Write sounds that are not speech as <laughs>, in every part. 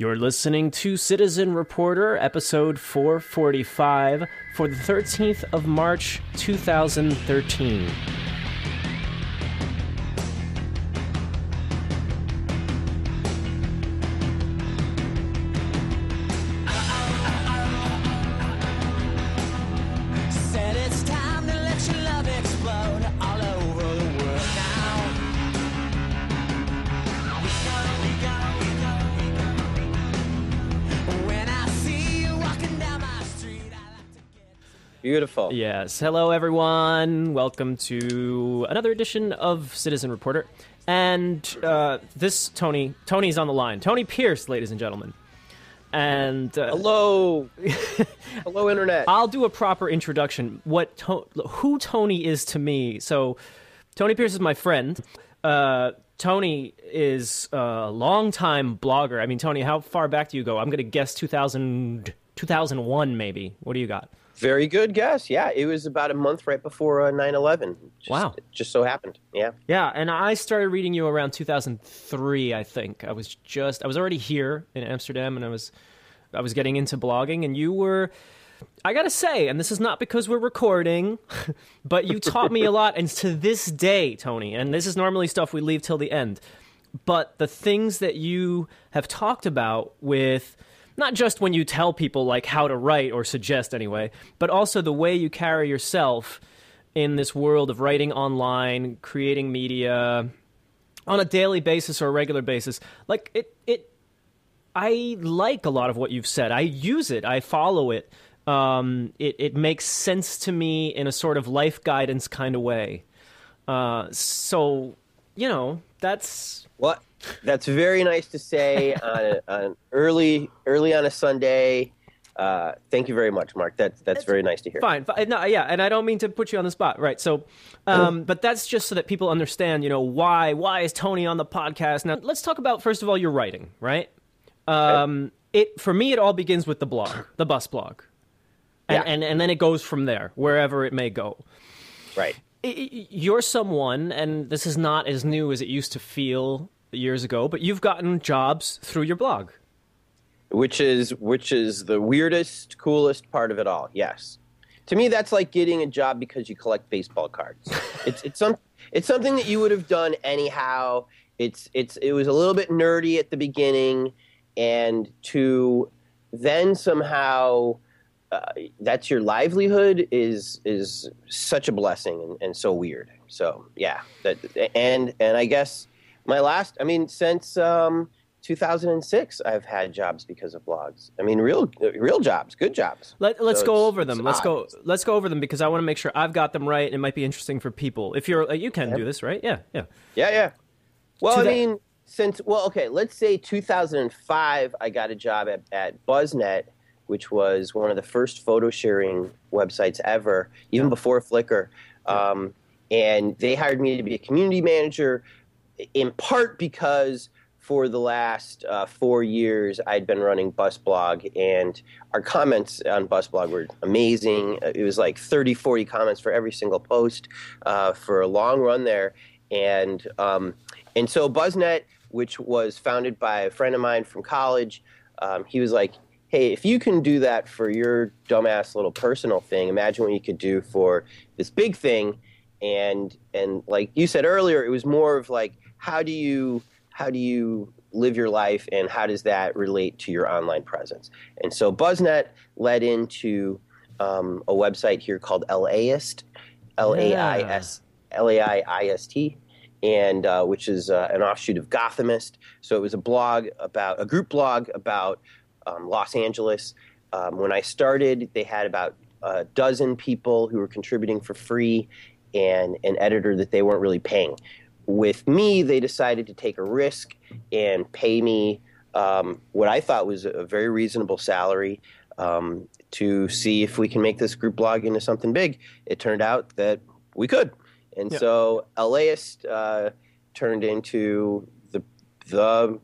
You're listening to Citizen Reporter, episode 445, for the 13th of March, 2013. Yes. Hello, everyone. Welcome to another edition of Citizen Reporter. And uh, this, Tony, Tony's on the line. Tony Pierce, ladies and gentlemen. And uh, Hello. <laughs> Hello, Internet. I'll do a proper introduction. What to- who Tony is to me. So, Tony Pierce is my friend. Uh, Tony is a longtime blogger. I mean, Tony, how far back do you go? I'm going to guess 2000, 2001, maybe. What do you got? Very good guess. Yeah, it was about a month right before uh, 9/11. Wow. It just so happened. Yeah. Yeah, and I started reading you around 2003, I think. I was just I was already here in Amsterdam and I was I was getting into blogging and you were I got to say, and this is not because we're recording, <laughs> but you taught me a lot and to this day, Tony, and this is normally stuff we leave till the end, but the things that you have talked about with not just when you tell people like how to write or suggest anyway, but also the way you carry yourself in this world of writing online, creating media on a daily basis or a regular basis. Like it it I like a lot of what you've said. I use it. I follow it. Um, it it makes sense to me in a sort of life guidance kind of way. Uh, so you know that's What? That's very nice to say on, a, on early early on a Sunday. Uh, thank you very much, Mark. That that's very nice to hear. fine. Fi- No, yeah, and I don't mean to put you on the spot, right? So, um, but that's just so that people understand. You know why? Why is Tony on the podcast now? Let's talk about first of all your writing, right? Um, it for me, it all begins with the blog, the bus blog, and, Yeah. and and then it goes from there, wherever it may go. Right. You're someone, and this is not as new as it used to feel years ago, but you've gotten jobs through your blog. Which is which is the weirdest, coolest part of it all. Yes. To me, that's like getting a job because you collect baseball cards. <laughs> it's it's some it's something that you would have done anyhow. It's it's it was a little bit nerdy at the beginning, and to then somehow uh, that's your livelihood is is such a blessing and, and so weird. So yeah, that and and I guess my last I mean since um, 2006 I've had jobs because of blogs. I mean real real jobs, good jobs. Let, let's So go over them. Let's odd. go. Let's go over them because I want to make sure I've got them right. It might be interesting for people. If you're, uh, you can do this, right? Yeah, yeah. Yeah, yeah. Well, To I that- mean, since well, okay, let's say 2005, I got a job at, at BuzzNet, which was one of the first photo sharing websites ever, even before Flickr. Um, and they hired me to be a community manager, in part because for the last uh, four years I'd been running BusBlog, and our comments on BusBlog were amazing. Uh, It was like 30, 40 comments for every single post uh, for a long run there. And um, and so BuzzNet, which was founded by a friend of mine from college, um, he was like, "Hey, if you can do that for your dumbass little personal thing, imagine what you could do for this big thing." And and like you said earlier, it was more of like, how do you how do you live your life, and how does that relate to your online presence? And so BuzzNet led into um, a website here called LAist, L A I S L A I I S T, and uh, which is uh, an offshoot of Gothamist. So it was a blog about a group blog about um, Los Angeles. Um, when I started, they had about a dozen people who were contributing for free, and an editor that they weren't really paying. With me, they decided to take a risk and pay me um, what I thought was a very reasonable salary um, to see if we can make this group blog into something big. It turned out that we could. And Yeah. so LAist uh, turned into the the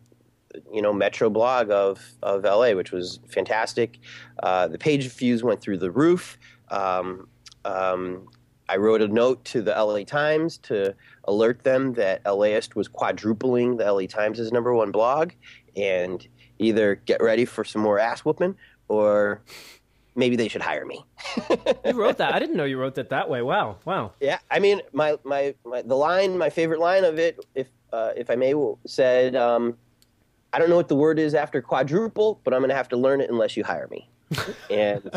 you know metro blog of of LA, which was fantastic. Uh, the page views went through the roof. Um, um, I wrote a note to the LA Times to alert them that LAist was quadrupling the LA Times' number one blog, and either get ready for some more ass whooping or maybe they should hire me. You wrote that. I <laughs> didn't know you wrote that that way. Wow. Wow. Yeah, I mean, my, my, my the line, my favorite line of it, if uh, if I may, said, um, "I don't know what the word is after quadruple, but I'm going to have to learn it unless you hire me." <laughs> and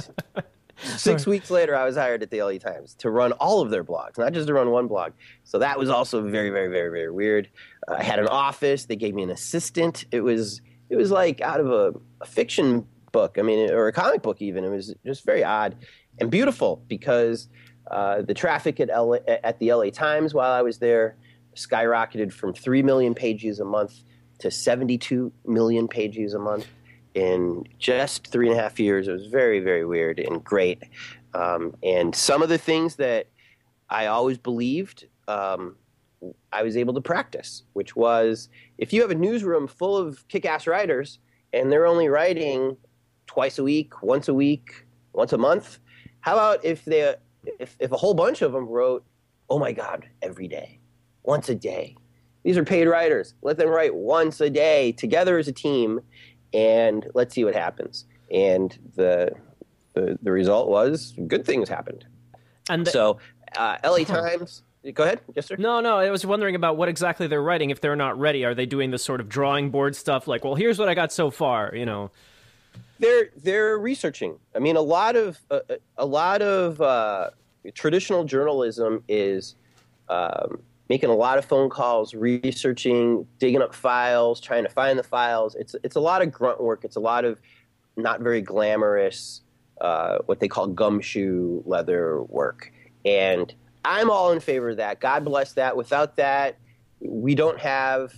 six weeks later, I was hired at the LA Times to run all of their blogs, not just to run one blog. So that was also very, very, very, very weird. Uh, I had an office. They gave me an assistant. It was it was like out of a, a fiction book. I mean, or a comic book even. It was just very odd and beautiful because uh, the traffic at LA, at the LA Times while I was there skyrocketed from three million page views a month to 72 million page views a month in just three and a half years. It was very, very weird and great. Um, and some of the things that I always believed, um, I was able to practice, which was if you have a newsroom full of kick ass writers and they're only writing twice a week, once a week, once a month, how about if they if, if a whole bunch of them wrote, oh my God, every day, once a day? These are paid writers. Let them write once a day together as a team, and let's see what happens. And the the, the result was good things happened. And the- So, uh, LA Times. Go ahead, yes sir. No, no, I was wondering about what exactly they're writing if they're not ready. Are they doing this sort of drawing board stuff like, well, here's what I got so far, you know? they're they're researching. I mean, a lot of uh, a lot of uh, traditional journalism is um, making a lot of phone calls, researching, digging up files, trying to find the files. It's it's a lot of grunt work. It's a lot of not very glamorous, uh, what they call gumshoe leather work. And I'm all in favor of that. God bless that. Without that, we don't have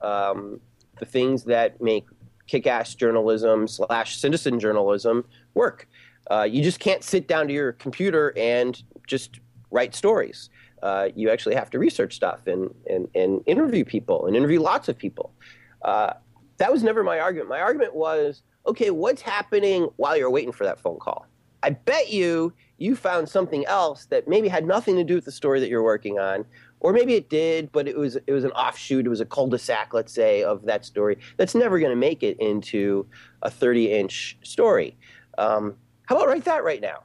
um, the things that make kick-ass journalism slash citizen journalism work. Uh, you just can't sit down to your computer and just write stories. Uh, you actually have to research stuff and, and, and interview people and interview lots of people. Uh, that was never my argument. My argument was, okay, what's happening while you're waiting for that phone call? I bet you you found something else that maybe had nothing to do with the story that you're working on, or maybe it did, but it was it was an offshoot. It was a cul-de-sac, let's say, of that story that's never going to make it into a 30-inch story. Um, how about write that right now?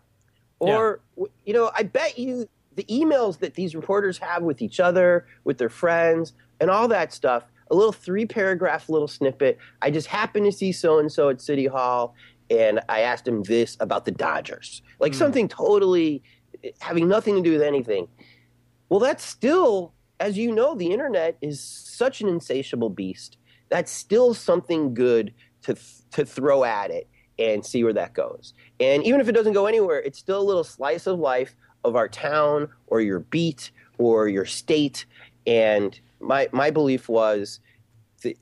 Or w you know, I bet you the emails that these reporters have with each other, with their friends, and all that stuff. A little three-paragraph little snippet. I just happened to see so and so at City Hall, and I asked him this about the Dodgers, like hmm. something totally having nothing to do with anything. Well, that's still, as you know, the internet is such an insatiable beast. That's still something good to th- to throw at it and see where that goes. And even if it doesn't go anywhere, it's still a little slice of life of our town or your beat or your state. And my my belief was that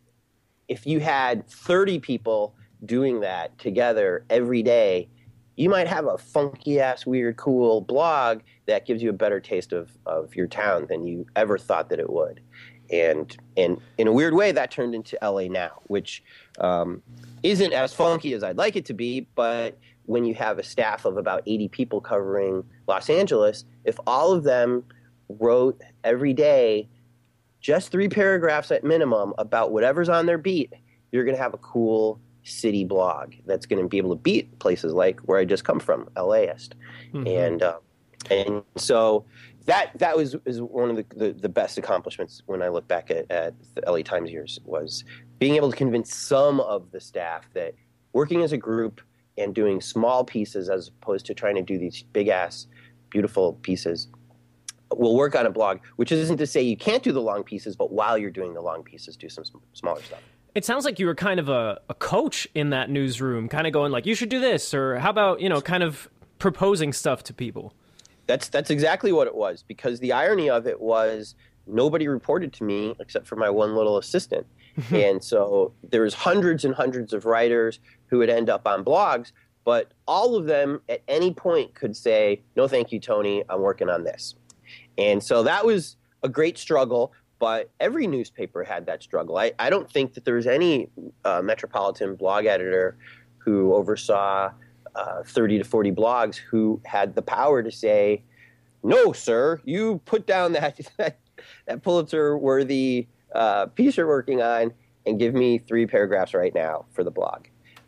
if you had 30 people doing that together every day, you might have a funky ass, weird, cool blog that gives you a better taste of, of your town than you ever thought that it would. And and in a weird way, that turned into LA now, which um, isn't as funky as I'd like it to be. But when you have a staff of about 80 people covering Los Angeles, if all of them wrote every day just three paragraphs at minimum about whatever's on their beat, you're going to have a cool city blog that's going to be able to beat places like where I just come from, LAist. And uh, and so that that was is one of the, the, the best accomplishments when I look back at, at the LA Times years was being able to convince some of the staff that working as a group and doing small pieces as opposed to trying to do these big ass beautiful pieces will work on a blog, which isn't to say you can't do the long pieces, but while you're doing the long pieces, do some smaller stuff. It sounds like you were kind of a, a coach in that newsroom, kind of going like, you should do this, or how about, you know, kind of proposing stuff to people. That's that's exactly what it was. Because the irony of it was nobody reported to me except for my one little assistant, <laughs> and so there was hundreds and hundreds of writers who would end up on blogs, but all of them at any point could say, "No, thank you, Tony. I'm working on this," and so that was a great struggle. But every newspaper had that struggle. I, I don't think that there was any uh, metropolitan blog editor who oversaw uh, 30 to 40 blogs who had the power to say, no, sir, you put down that, <laughs> that, that Pulitzer worthy uh, piece you're working on, and give me three paragraphs right now for the blog.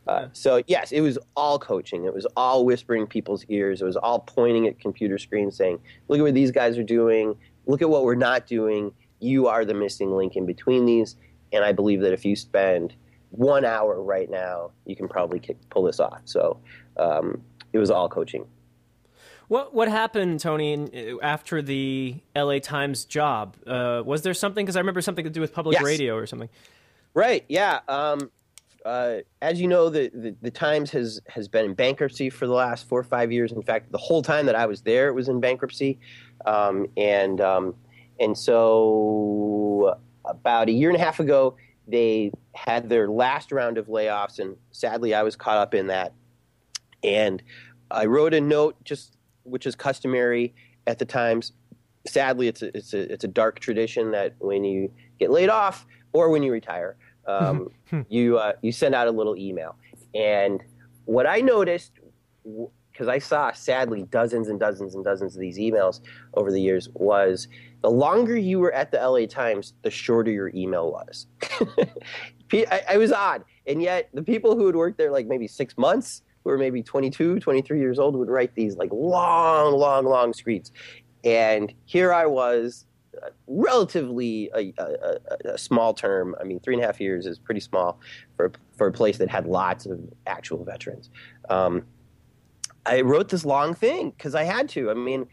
Uh, so yes, it was all coaching. It was all whispering people's ears. It was all pointing at computer screens, saying, "Look at what these guys are doing. Look at what we're not doing. You are the missing link in between these." And I believe that if you spend one hour right now, you can probably kick, pull this off. So um, it was all coaching. What what happened, Tony, after the L.A. Times job? Uh, was there something? Because I remember something to do with public Yes. radio or something. Right. Yeah. Um, uh, as you know, the, the the Times has has been in bankruptcy for the last four or five years. In fact, the whole time that I was there, it was in bankruptcy, um, and um, and so about a year and a half ago, they had their last round of layoffs, and sadly, I was caught up in that. And I wrote a note, just which is customary at the Times. Sadly, it's a, it's a it's a dark tradition that when you get laid off or when you retire, um, <laughs> you uh, you send out a little email. And what I noticed, because I saw sadly dozens and dozens and dozens of these emails over the years, was the longer you were at the LA Times, the shorter your email was. <laughs> I, I was odd, and yet the people who had worked there like maybe six months, who were maybe 22, 23 years old, would write these like long, long, long screeds. And here I was, uh, relatively a, a, a, a small term. I mean, three and a half years is pretty small for for a place that had lots of actual veterans. Um, I wrote this long thing because I had to. I mean,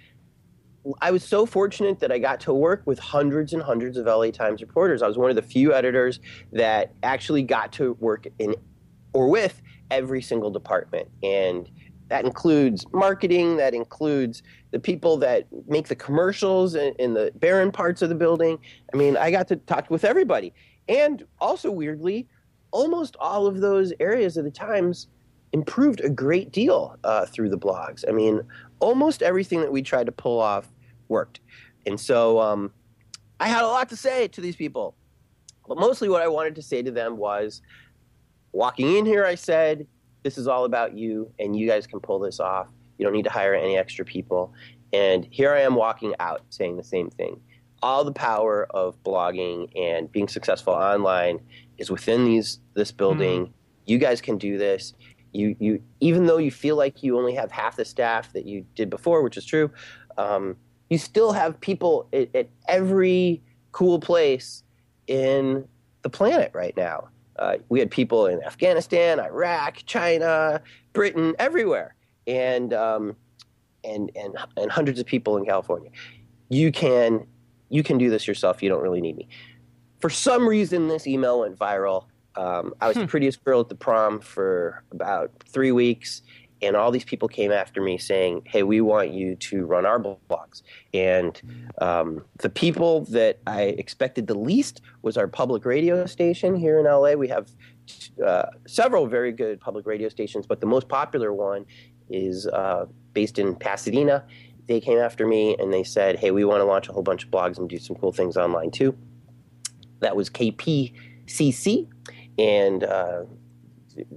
I was so fortunate that I got to work with hundreds and hundreds of LA Times reporters. I was one of the few editors that actually got to work in or with every single department. And that includes marketing, that includes the people that make the commercials in, in the barren parts of the building. I mean, I got to talk with everybody. And also, weirdly, almost all of those areas of the Times improved a great deal uh, through the blogs. I mean, almost everything that we tried to pull off worked. And so um, I had a lot to say to these people. But mostly what I wanted to say to them was walking in here, I said, this is all about you, and you guys can pull this off. You don't need to hire any extra people. And here I am walking out saying the same thing. All the power of blogging and being successful online is within these this building. You guys can do this. You you even though you feel like you only have half the staff that you did before, which is true, um, you still have people at, at every cool place in the planet right now. Uh, we had people in Afghanistan, Iraq, China, Britain, everywhere, and um, and and and hundreds of people in California. You can you can do this yourself. You don't really need me. For some reason, this email went viral. Um, I was the prettiest girl at the prom for about three weeks, and all these people came after me saying, "Hey, we want you to run our blogs." And um, the people that I expected the least was our public radio station here in LA. We have uh, several very good public radio stations, but the most popular one is uh, based in Pasadena. They came after me and they said, "Hey, we want to launch a whole bunch of blogs and do some cool things online too." That was KPCC, and uh,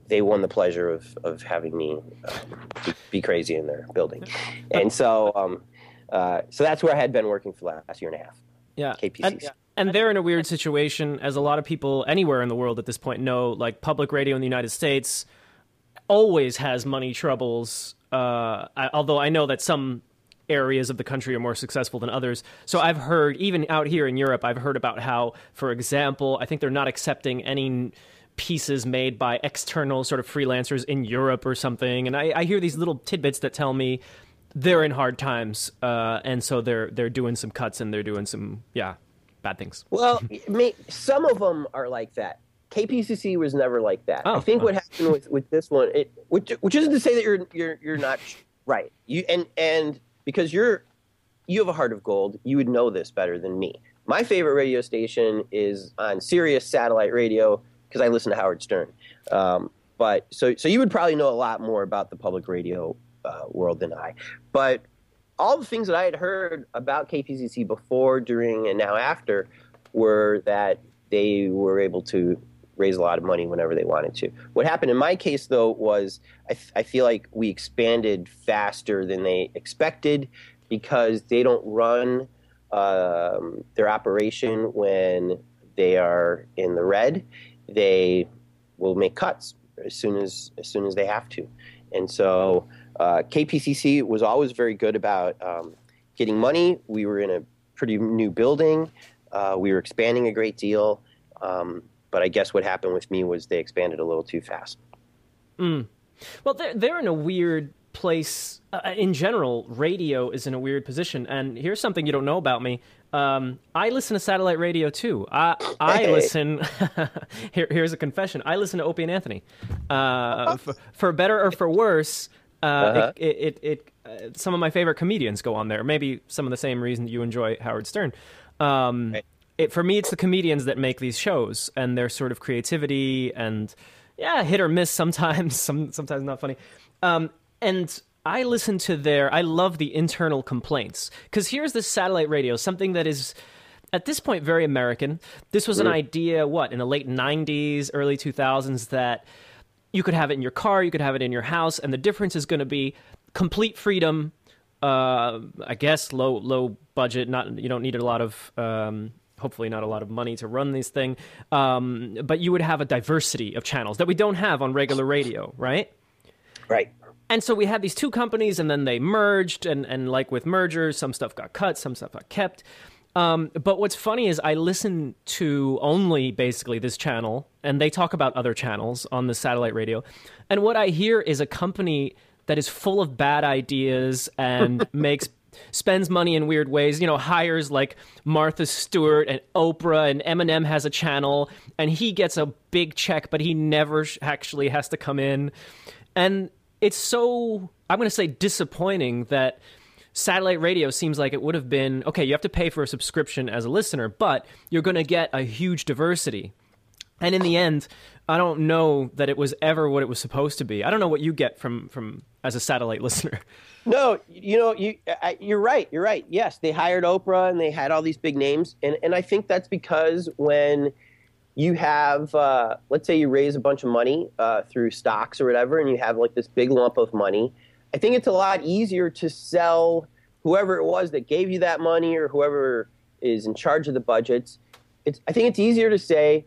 they won the pleasure of, of having me uh, be, be crazy in their building, and so um, uh, so that's where I had been working for the last year and a half. Yeah. KPCC. And, and they're in a weird situation, as a lot of people anywhere in the world at this point know. Like public radio in the United States always has money troubles. Uh, I, although I know that some areas of the country are more successful than others. So I've heard, even out here in Europe, I've heard about how, for example, I think they're not accepting any pieces made by external sort of freelancers in Europe or something. And I, I hear these little tidbits that tell me they're in hard times, uh, and so they're they're doing some cuts and they're doing some yeah bad things. Well, <laughs> may, some of them are like that. KPCC was never like that. Oh, I think oh. what happened with, with this one, it, which, which isn't to say that you're you're you're not right. You and and because you're you have a heart of gold, you would know this better than me. My favorite radio station is on Sirius satellite radio because I listen to Howard Stern. Um, but so so you would probably know a lot more about the public radio uh, world than I. But all the things that I had heard about KPCC before, during, and now after were that they were able to raise a lot of money whenever they wanted to. What happened in my case, though, was I, feel like we expanded faster than they expected because they don't run um, their operation when they are in the red. They will make cuts as soon as as soon as they have to. And so uh, KPCC was always very good about um, getting money. We were in a pretty new building. Uh, we were expanding a great deal. Um, but I guess what happened with me was they expanded a little too fast. Well, they're they're in a weird place uh, in general. Radio is in a weird position, and here's something you don't know about me. Um, I listen to satellite radio too. I I Hey. listen. <laughs> here, here's a confession. I listen to Opie and Anthony. Uh, for, for better or for worse, uh, Uh-huh. it, it, it, uh, some of my favorite comedians go on there. Maybe some of the same reason you enjoy Howard Stern. Um, Right. it, for me, it's the comedians that make these shows and their sort of creativity and yeah, hit or miss sometimes, <laughs> some sometimes not funny. Um, and I listen to their, I love the internal complaints because here's this satellite radio, something that is at this point very American. This was an idea, what in the late '90s, early 2000s, that you could have it in your car, you could have it in your house, and the difference is going to be complete freedom. Uh, I guess low low budget. Not you don't need a lot of. Um, hopefully not a lot of money to run these thing, um, but you would have a diversity of channels that we don't have on regular radio, right? Right. And so we had these two companies, and then they merged, and, and like with mergers, some stuff got cut, some stuff got kept. Um, but what's funny is I listen to only basically this channel, and they talk about other channels on the satellite radio. And what I hear is a company that is full of bad ideas and <laughs> makes spends money in weird ways. You know, hires like Martha Stewart and Oprah, and Eminem has a channel, and he gets a big check, but he never sh- actually has to come in. And it's so I'm going to say disappointing that satellite radio seems like it would have been okay. You have to pay for a subscription as a listener, but you're going to get a huge diversity. And in the end, I don't know that it was ever what it was supposed to be. I don't know what you get from from as a satellite <laughs> listener. No, you know, you I, you're right. You're right. Yes, they hired Oprah and they had all these big names, and and I think that's because when you have, uh, let's say, you raise a bunch of money uh, through stocks or whatever, and you have like this big lump of money, I think it's a lot easier to sell whoever it was that gave you that money or whoever is in charge of the budgets. It's I think it's easier to say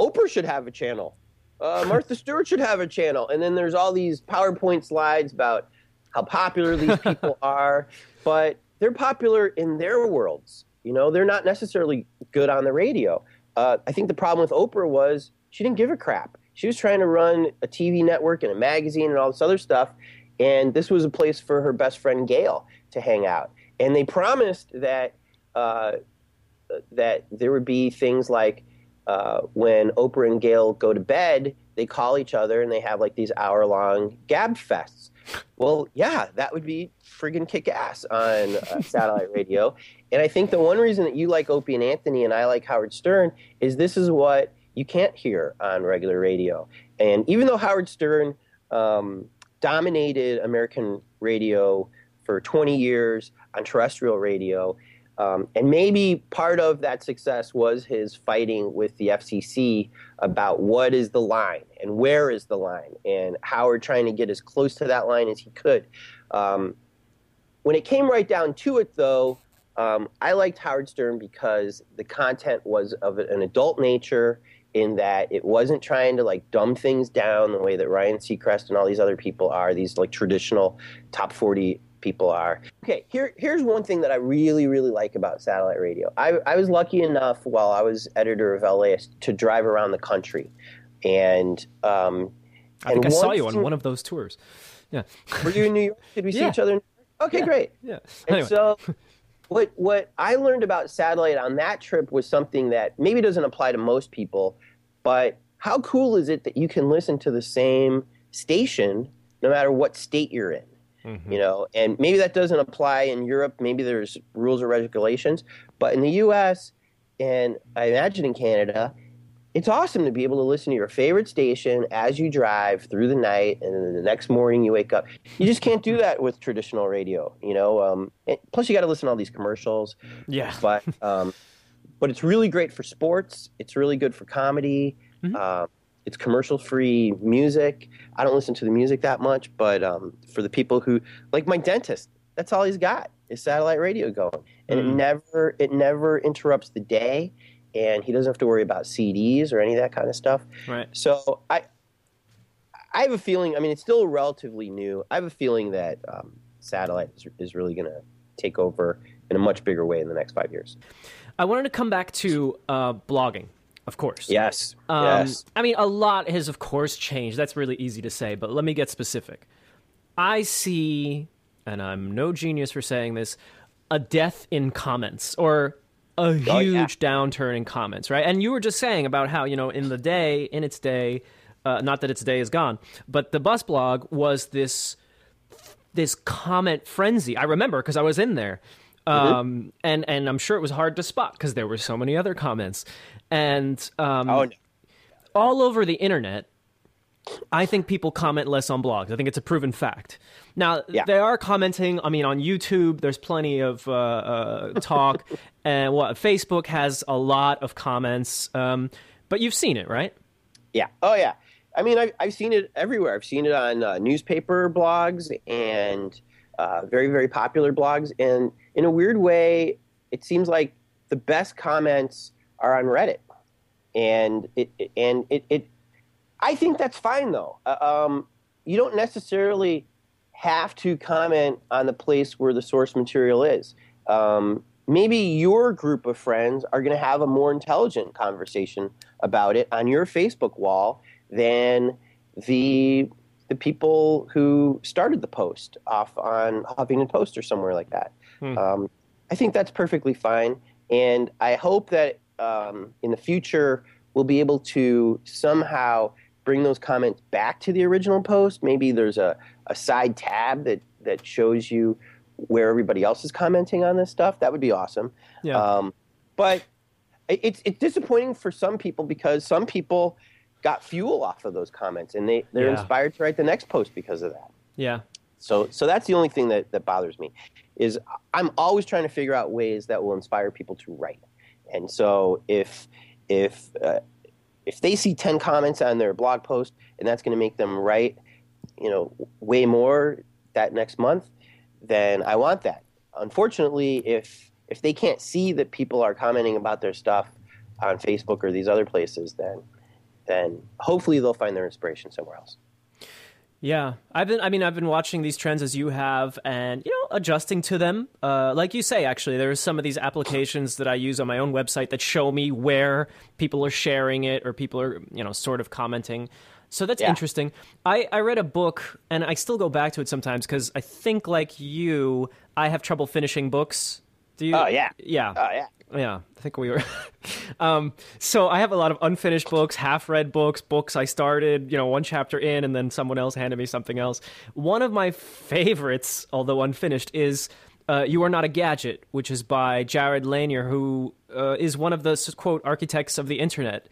Oprah should have a channel. Uh, Martha <laughs> Stewart should have a channel. And then there's all these PowerPoint slides about how popular these <laughs> people are, but they're popular in their worlds. You know, they're not necessarily good on the radio. Uh, I think the problem with Oprah was she didn't give a crap. She was trying to run a TV network and a magazine and all this other stuff. And this was a place for her best friend Gayle to hang out. And they promised that uh, that there would be things like uh, when Oprah and Gayle go to bed, they call each other and they have like these hour long gab fests. Well, yeah, that would be friggin' kick ass on uh, satellite radio. And I think the one reason that you like Opie and Anthony and I like Howard Stern is this is what you can't hear on regular radio. And even though Howard Stern um, dominated American radio for 20 years on terrestrial radio, um, and maybe part of that success was his fighting with the FCC about what is the line and where is the line, and Howard trying to get as close to that line as he could. Um, when it came right down to it, though, um, I liked Howard Stern because the content was of an adult nature in that it wasn't trying to like dumb things down the way that Ryan Seacrest and all these other people are, these like traditional top 40 people are. Okay, here, here's one thing that I really, really like about satellite radio. I, I was lucky enough while I was editor of LAist to drive around the country. And, um, I think I saw you on one of those tours. Yeah, Were you in New York? Did we see <laughs> Yeah. each other? Okay, Yeah. great. yeah. And Anyway, so, <laughs> what what I learned about satellite on that trip was something that maybe doesn't apply to most people, but how cool is it that you can listen to the same station no matter what state you're in? Mm-hmm. You know, and maybe that doesn't apply in Europe. Maybe there's rules or regulations, but in the U.S. and I imagine in Canada, it's awesome to be able to listen to your favorite station as you drive through the night, and then the next morning you wake up. You just can't do that with traditional radio, you know. Um, plus, you got to listen to all these commercials. yeah. But um, but it's really great for sports. It's really good for comedy. Mhm. Um, it's commercial-free music. I don't listen to the music that much, but um, for the people who like my dentist, that's all he's got is satellite radio going, and Mm. it never it never interrupts the day. And he doesn't have to worry about CDs or any of that kind of stuff. Right. So I, I have a feeling. I mean, it's still relatively new. I have a feeling that um, satellite is, is really going to take over in a much bigger way in the next five years. I wanted to come back to uh, blogging, of course. Yes. Um, yes. I mean, a lot has, of course, changed. That's really easy to say, but let me get specific. I see, and I'm no genius for saying this, a death in comments or a huge Oh, yeah. downturn in comments, right? And you were just saying about how, you know, in the day, in its day, uh, not that its day is gone, but the bus blog was this this comment frenzy. I remember because I was in there. Um, and, and I'm sure it was hard to spot because there were so many other comments. And um, Oh, no. all over the internet, I think people comment less on blogs. I think it's a proven fact. Now, Yeah. they are commenting. I mean, on YouTube, there's plenty of uh, uh, talk, <laughs> and what Facebook has a lot of comments. Um, but you've seen it, right? Yeah. Oh, yeah. I mean, I've, I've seen it everywhere. I've seen it on uh, newspaper blogs and uh, very, very popular blogs. And in a weird way, it seems like the best comments are on Reddit. And it, it- and it, it, I think that's fine though. Uh, um, you don't necessarily have to comment on the place where the source material is. Um, maybe your group of friends are going to have a more intelligent conversation about it on your Facebook wall than the the people who started the post off on Huffington Post or somewhere like that. Hmm. Um, I think that's perfectly fine, and I hope that um, in the future we'll be able to somehow bring those comments back to the original post. Maybe there's a, a side tab that that shows you where everybody else is commenting on this stuff. That would be awesome. Yeah. Um, but it's it's disappointing for some people because some people got fuel off of those comments and they they're Yeah. inspired to write the next post because of that. yeah. So so that's the only thing that that bothers me is I'm always trying to figure out ways that will inspire people to write. And so if if uh, if they see 10 comments on their blog post and that's going to make them write, you know, way more that next month, then I want that. Unfortunately, if if they can't see that people are commenting about their stuff on Facebook or these other places, then then hopefully they'll find their inspiration somewhere else. Yeah, I've been. I mean, I've been watching these trends as you have, and you know, adjusting to them. Uh, like you say, actually, there are some of these applications that I use on my own website that show me where people are sharing it or people are, you know, sort of commenting. So that's Yeah. interesting. I, I read a book, and I still go back to it sometimes because I think, like you, I have trouble finishing books. Do you? Oh yeah. Yeah. Oh yeah. Yeah, I think we were. <laughs> um, so I have a lot of unfinished books, half-read books, books I started, you know, one chapter in, and then someone else handed me something else. One of my favorites, although unfinished, is uh, "You Are Not a Gadget," which is by Jaron Lanier, who uh, is one of the quote architects of the internet.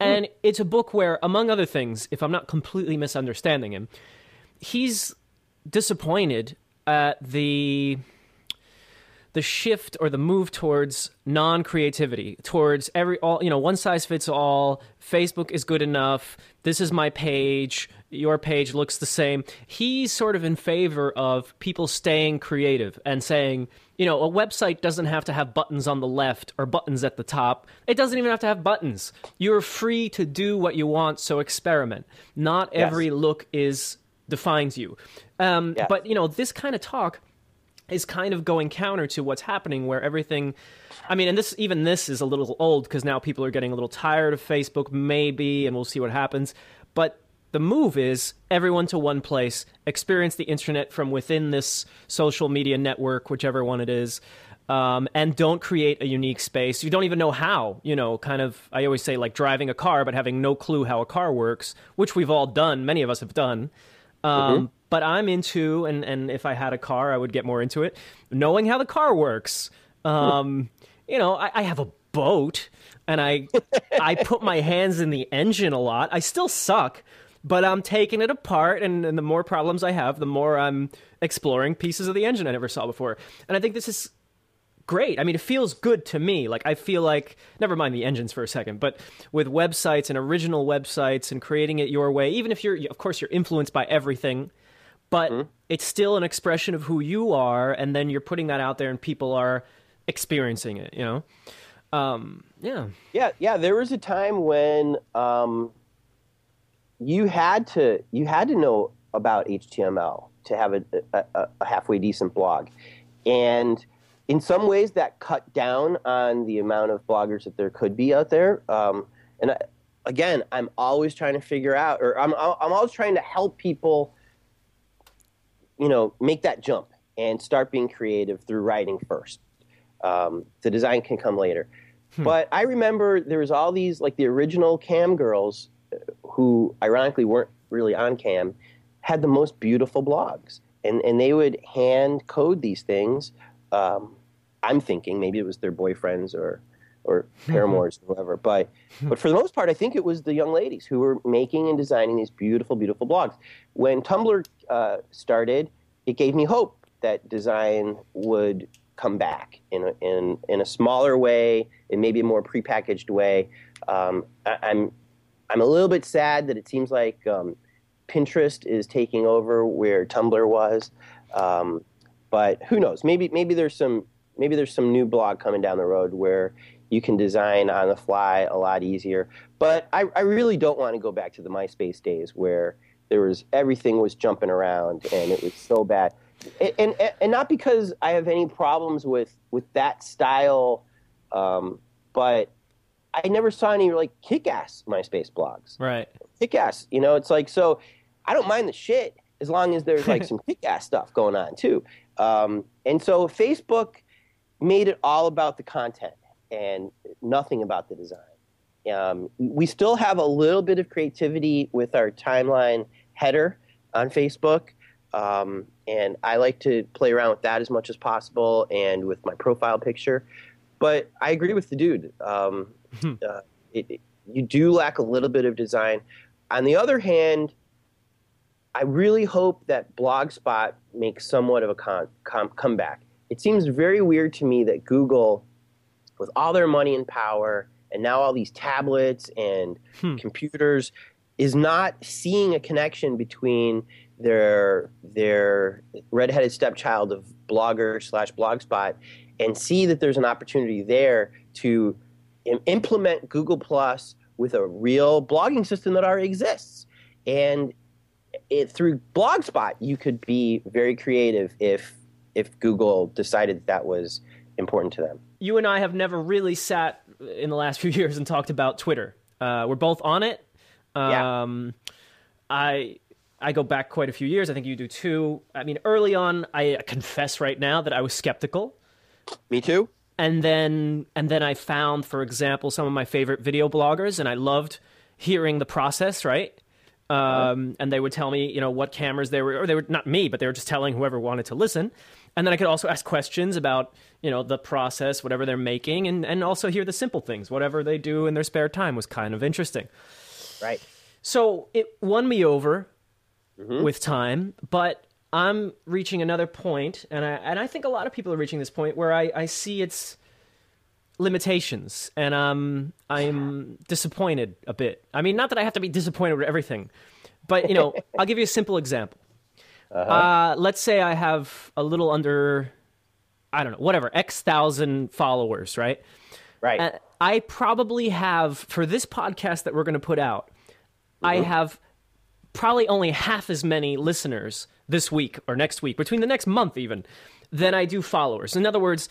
And it's a book where, among other things, if I'm not completely misunderstanding him, he's disappointed at the the shift or the move towards non-creativity towards every all you know one size fits all facebook is good enough this is my page your page looks the same. He's sort of in favor of people staying creative and saying you know a website doesn't have to have buttons on the left or buttons at the top. It doesn't even have to have buttons. You're free to do what you want so experiment. Not Yes. every look is defines you. Um, Yes. but you know this kind of talk is kind of going counter to what's happening where everything I mean and this even this is a little old because now people are getting a little tired of Facebook maybe and we'll see what happens. But the move is everyone to one place experience the internet from within this social media network whichever one it is um, and don't create a unique space. You don't even know how you know kind of i always say like driving a car but having no clue how a car works which we've all done many of us have done um, But I'm into, and, and if I had a car, I would get more into it, knowing how the car works. Um, <laughs> you know, I, I have a boat, and I I put my hands in the engine a lot. I still suck, but I'm taking it apart, and, and the more problems I have, the more I'm exploring pieces of the engine I never saw before. And I think this is great. I mean, it feels good to me. Like I feel like never mind the engines for a second, but with websites and original websites and creating it your way, even if you're of course you're influenced by everything, but it's still an expression of who you are and then you're putting that out there and people are experiencing it, you know. Um, yeah. Yeah, yeah. There was a time when um, you had to you had to know about HTML to have a, a, a halfway decent blog, and in some ways that cut down on the amount of bloggers that there could be out there. Um, and I, again, I'm always trying to figure out, or I'm I'm always trying to help people, you know, make that jump and start being creative through writing first. Um, the design can come later. But I remember there was all these like the original cam girls uh, who ironically weren't really on cam had the most beautiful blogs and and they would hand code these things um, i'm thinking maybe it was their boyfriends or or paramours or whoever. But but for the most part i think it was the young ladies who were making and designing these beautiful beautiful blogs. When tumblr uh, started it gave me hope that design would come back in a, in in a smaller way, in maybe a more prepackaged way. Um, I, I'm I'm a little bit sad that it seems like um, Pinterest is taking over where Tumblr was, um, but who knows? Maybe maybe there's some maybe there's some new blog coming down the road where you can design on the fly a lot easier. But I, I really don't want to go back to the MySpace days where there was everything was jumping around and it was so bad and, and and not because I have any problems with with that style, um, but I never saw any like kick-ass MySpace blogs. Right. Kick-ass, you know, it's like so. I don't mind the shit as long as there's like <laughs> some kick-ass stuff going on too. Um, and so Facebook made it all about the content and nothing about the design. Um, we still have a little bit of creativity with our timeline header on Facebook. Um, and I like to play around with that as much as possible and with my profile picture. But I agree with the dude. Um, uh, it, it- you do lack a little bit of design. On the other hand, I really hope that Blogspot makes somewhat of a com- comeback. It seems very weird to me that Google, with all their money and power, and now all these tablets and hmm. computers, is not seeing a connection between their their redheaded stepchild of blogger slash blogspot and see that there's an opportunity there to im- implement Google Plus with a real blogging system that already exists. And it, through Blogspot, you could be very creative if if Google decided that was important to them. You and I have never really sat in the last <laughs> few years and talked about Twitter. Uh, we're both on it. Yeah. Um, I I go back quite a few years. I think you do too. I mean, early on, I confess right now that I was skeptical. Me too. and then and then I found, for example, some of my favorite video bloggers, and I loved hearing the process, right? Um, and they would tell me, you know, what cameras they were, or they were not me, but they were just telling whoever wanted to listen. And then I could also ask questions about, you know, the process, whatever they're making, and and also hear the simple things, whatever they do in their spare time was kind of interesting. Right. So it won me over with time, but I'm reaching another point, and I and I think a lot of people are reaching this point where I, I see its limitations, and um, I'm disappointed a bit. I mean, not that I have to be disappointed with everything, but you know, <laughs> I'll give you a simple example. uh let's say I have a little under, I don't know, whatever, X thousand followers, right? Right. Uh, I probably have for this podcast that we're going to put out. I have probably only half as many listeners this week or next week, between the next month even, than I do followers. In other words,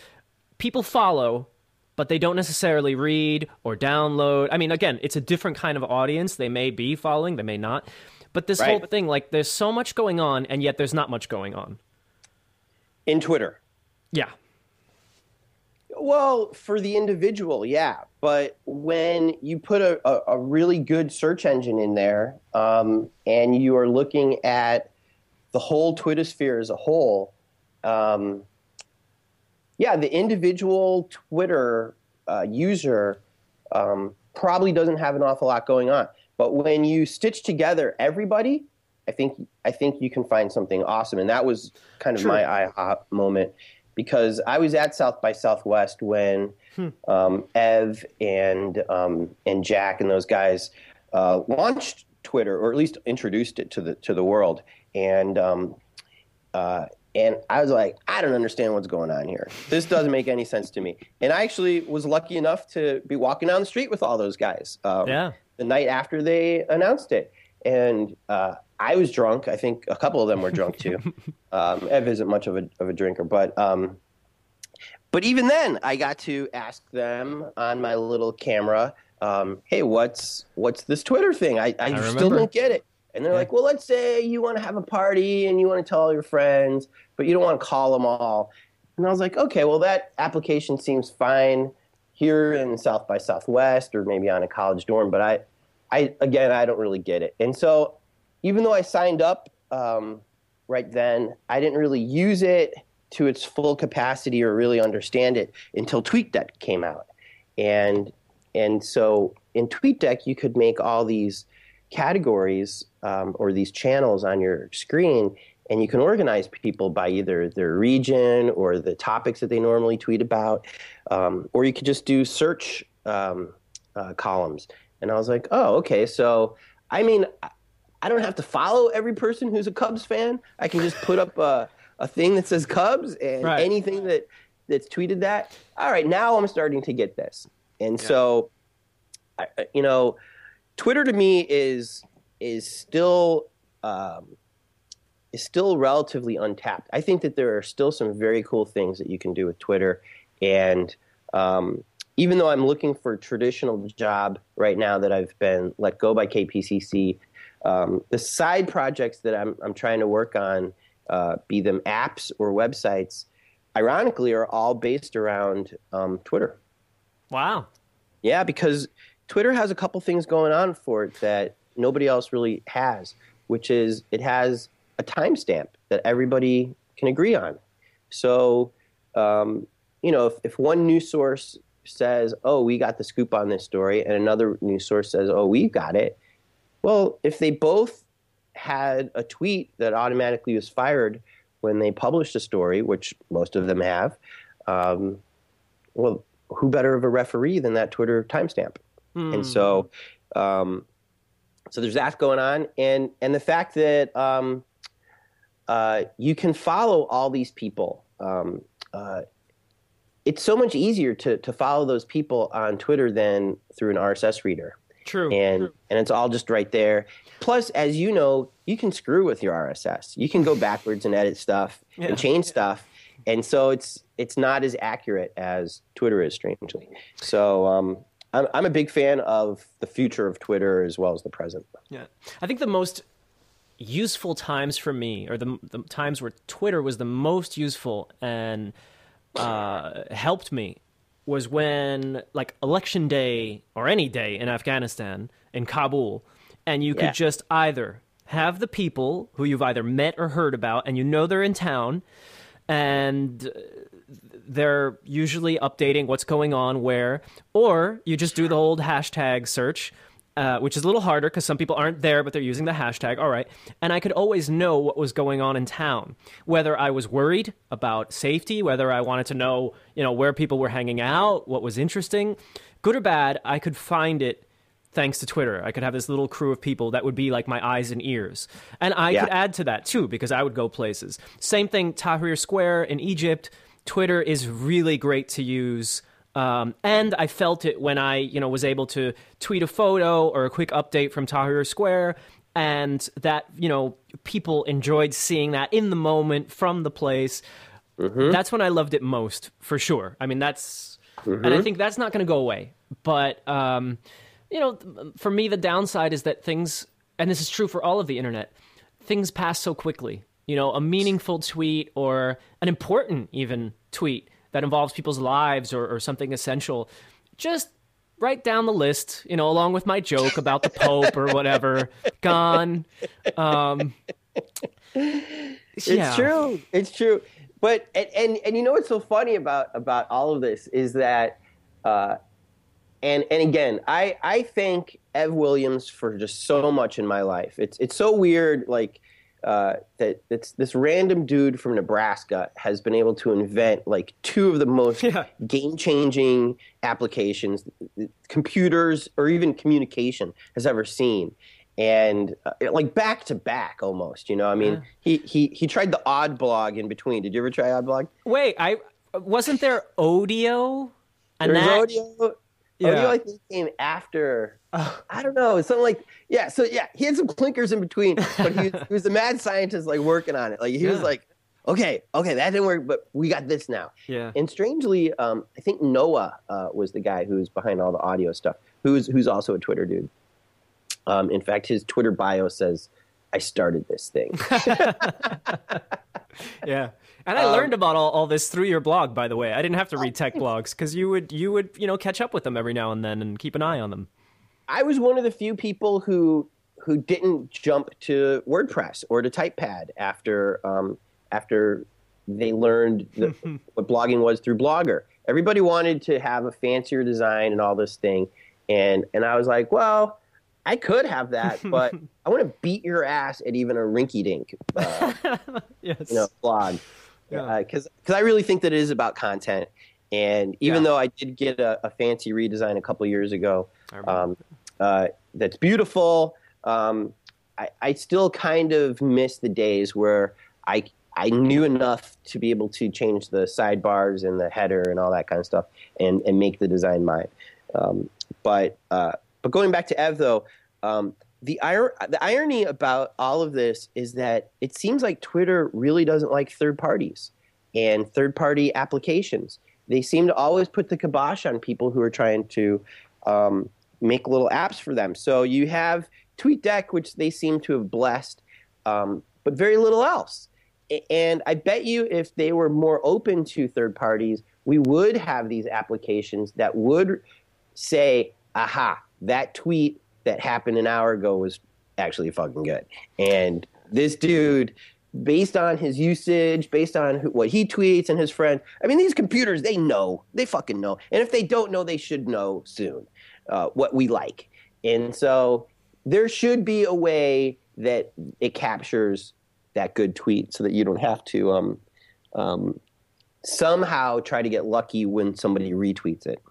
people follow, but they don't necessarily read or download. I mean, again, it's a different kind of audience. They may be following, they may not. But this Right. whole thing, like, there's so much going on, and yet there's not much going on. In Twitter. Yeah. Well, for the individual, yeah. But when you put a, a, a really good search engine in there um, and you are looking at the whole Twitter sphere as a whole, um, yeah, the individual Twitter uh, user um, probably doesn't have an awful lot going on. But when you stitch together everybody, I think I think you can find something awesome. And that was kind of True. my IHOP moment because I was at South by Southwest when um, Ev and um, and Jack and those guys uh, launched Twitter, or at least introduced it to the to the world. And um, uh, And I was like, I don't understand what's going on here. This doesn't make any sense to me. And I actually was lucky enough to be walking down the street with all those guys. Um, Yeah. The night after they announced it, and uh, I was drunk. I think a couple of them were drunk too. <laughs> um, Ev isn't much of a of a drinker, but um, but even then, I got to ask them on my little camera, um, "Hey, what's what's this Twitter thing? I, I, still don't get it." And they're like, "Well, let's say you want to have a party and you want to tell all your friends, but you don't want to call them all." And I was like, "Okay, well, that application seems fine here in South by Southwest or maybe on a college dorm, but I, I again, I don't really get it." And so, even though I signed up um, right then, I didn't really use it to its full capacity or really understand it until TweetDeck came out. And and so in TweetDeck, you could make all these categories um, or these channels on your screen, and you can organize people by either their region or the topics that they normally tweet about, um, or you could just do search um, uh, columns. And I was like, oh, okay. So I mean, I- don't have to follow every person who's a Cubs fan. I can just put up a, a thing that says Cubs and Right. anything that that's tweeted that. All right, now I'm starting to get this. And so, I, I- you know, Twitter to me is is still um, is still relatively untapped. I think that there are still some very cool things that you can do with Twitter, and um, even though I'm looking for a traditional job right now that I've been let go by KPCC, um, the side projects that I'm I'm trying to work on, uh, be them apps or websites, ironically, are all based around um, Twitter. Wow. Yeah, because Twitter has a couple things going on for it that nobody else really has, which is it has a timestamp that everybody can agree on. So, um, you know, if, if one news source says, oh, we got the scoop on this story, and another news source says, oh, we've got it, well, if they both had a tweet that automatically was fired when they published a story, which most of them have, um, well, who better of a referee than that Twitter timestamp? And so, um, so there's that going on, and and the fact that um, uh, you can follow all these people. Um, uh, it's so much easier to to follow those people on Twitter than through an RSS reader True. and and it's all just right there. Plus, as you know, you can screw with your RSS. You can go <laughs> backwards and edit stuff Yeah. and change stuff, and so it's it's not as accurate as Twitter is, strangely. So um, I'm I'm a big fan of the future of Twitter as well as the present. Yeah. I think the most useful times for me, or the, the times where Twitter was the most useful and uh, helped me, was when, like, election day or any day in Afghanistan, in Kabul, and you could just either have the people who you've either met or heard about, and you know they're in town, and they're usually updating what's going on where, or you just do the old hashtag search, uh, which is a little harder because some people aren't there, but they're using the hashtag. All right. And I could always know what was going on in town, whether I was worried about safety, whether I wanted to know, you know, where people were hanging out, what was interesting, good or bad, I could find it thanks to Twitter. I could have this little crew of people that would be like my eyes and ears. And I Yeah. could add to that too because I would go places. Same thing, Tahrir Square in Egypt. Twitter is really great to use. Um, and I felt it when I, you know, was able to tweet a photo or a quick update from Tahrir Square, and that, you know, people enjoyed seeing that in the moment from the place. That's when I loved it most, for sure. I mean, that's, and I think that's not going to go away. But, um, you know, for me, the downside is that things, and this is true for all of the internet, things pass so quickly. You know, a meaningful tweet or an important even tweet that involves people's lives or, or something essential, just write down the list, you know, along with my joke about the Pope or whatever. Gone. Um, It's yeah. true. It's true. But and, and and you know what's so funny about about all of this is that uh and and again, I I thank Ev Williams for just so much in my life. It's it's so weird like uh, that it's this random dude from Nebraska has been able to invent like two of the most <laughs> Yeah. game-changing applications computers or even communication has ever seen. and uh, like back to back almost. You know, I mean, he he he tried the odd blog in between. Did you ever try odd blog? Wait, I wasn't there Odeo? And There was that, Odeo. Yeah. Odeo, I think, came after. <sighs> I don't know. It's Something like yeah. So yeah, he had some clinkers in between, but he, was- <laughs> he was a mad scientist, like working on it. Like he was like, okay, okay, that didn't work, but we got this now. Yeah. And strangely, um, I think Noah uh, was the guy who's behind all the audio stuff. Who's who's also a Twitter dude. Um, in fact, his Twitter bio says, "I started this thing." <laughs> Yeah. And I Um, learned about all, all this through your blog, by the way. I didn't have to read tech blogs because you would you would you know catch up with them every now and then and keep an eye on them. I was one of the few people who who didn't jump to WordPress or to TypePad after um, after they learned <laughs> the, what blogging was through Blogger. Everybody wanted to have a fancier design and all this thing, and and I was like, well, I could have that, <laughs> but I want to beat your ass at even a rinky-dink uh, Yes. <laughs> you know, blog Yeah. because because I really think that it is about content. And even Yeah. though I did get a, a fancy redesign a couple years ago, um, uh, that's beautiful. Um, I, I still kind of miss the days where I I knew enough to be able to change the sidebars and the header and all that kind of stuff and, and make the design mine. Um, but uh, but going back to Ev though, um, the ir- the irony about all of this is that it seems like Twitter really doesn't like third parties and third party applications. They seem to always put the kibosh on people who are trying to um, make little apps for them. So you have TweetDeck, which they seem to have blessed, um, but very little else. And I bet you if they were more open to third parties, we would have these applications that would say, aha, that tweet that happened an hour ago was actually fucking good. And this dude, based on his usage, based on who, what he tweets and his friend, I mean, these computers, they know. They fucking know. And if they don't know, they should know soon uh, what we like. And so there should be a way that it captures that good tweet so that you don't have to um, um, somehow try to get lucky when somebody retweets it,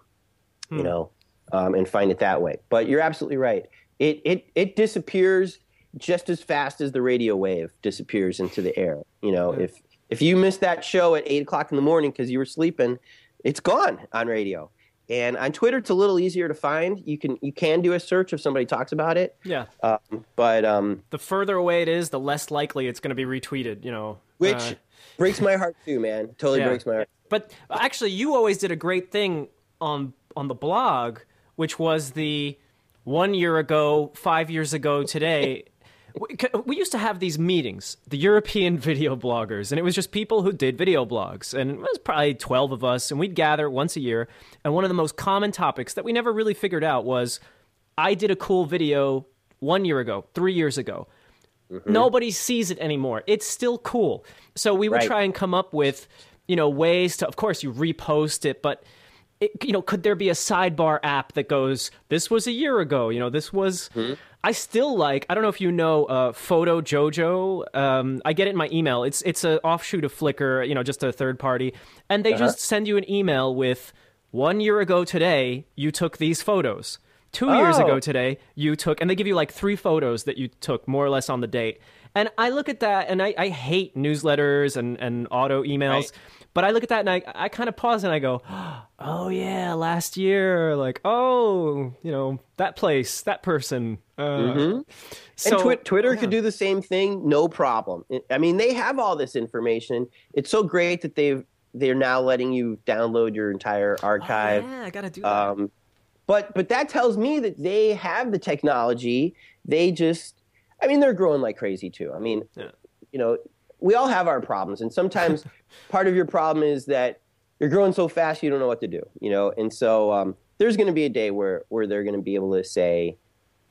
you know, um, and find it that way. But you're absolutely right. It, it, it disappears just as fast as the radio wave disappears into the air. You know, if, if you missed that show at 8 o'clock in the morning because you were sleeping, it's gone on radio. And on Twitter, it's a little easier to find. You can you can do a search if somebody talks about it. yeah. Um, but um, The further away it is, the less likely it's going to be retweeted, you know. which Uh, breaks my heart too, man. Totally Yeah. breaks my heart. But actually, you always did a great thing on on the blog, which was the one year ago, five years ago today. we- used to have these meetings, the European <laughs> video bloggers, and it was just people who did video blogs. And it was probably 12 of us, and we'd gather once a year. And one of the most common topics that we never really figured out was I did a cool video one year ago, three years ago. Mm-hmm. Nobody sees it anymore. It's still cool. So we would Right. try and come up with, you know, ways to. Of course, you repost it, but it, you know, could there be a sidebar app that goes, "This was a year ago." You know, this was. I still like. I don't know if you know uh, Photojojo. Um, I get it in my email. It's it's an offshoot of Flickr. You know, just a third party, and they just send you an email with one year ago today you took these photos. Two years Oh. ago today, you took, and they give you like three photos that you took more or less on the date. And I look at that, and I, I hate newsletters and, and auto emails, Right. But I look at that and I, I kind of pause and I go, oh yeah, last year, like, oh, you know, that place, that person. Uh, so, and Twi- Twitter could do the same thing, no problem. I mean, they have all this information. It's so great that they've they're now letting you download your entire Oh, archive. yeah, I gotta do that. Um, but but that tells me that they have the technology. They just, I mean, they're growing like crazy too. I mean, Yeah. you know, we all have our problems, and sometimes <laughs> part of your problem is that you're growing so fast you don't know what to do. You know, and so um, there's going to be a day where where they're going to be able to say,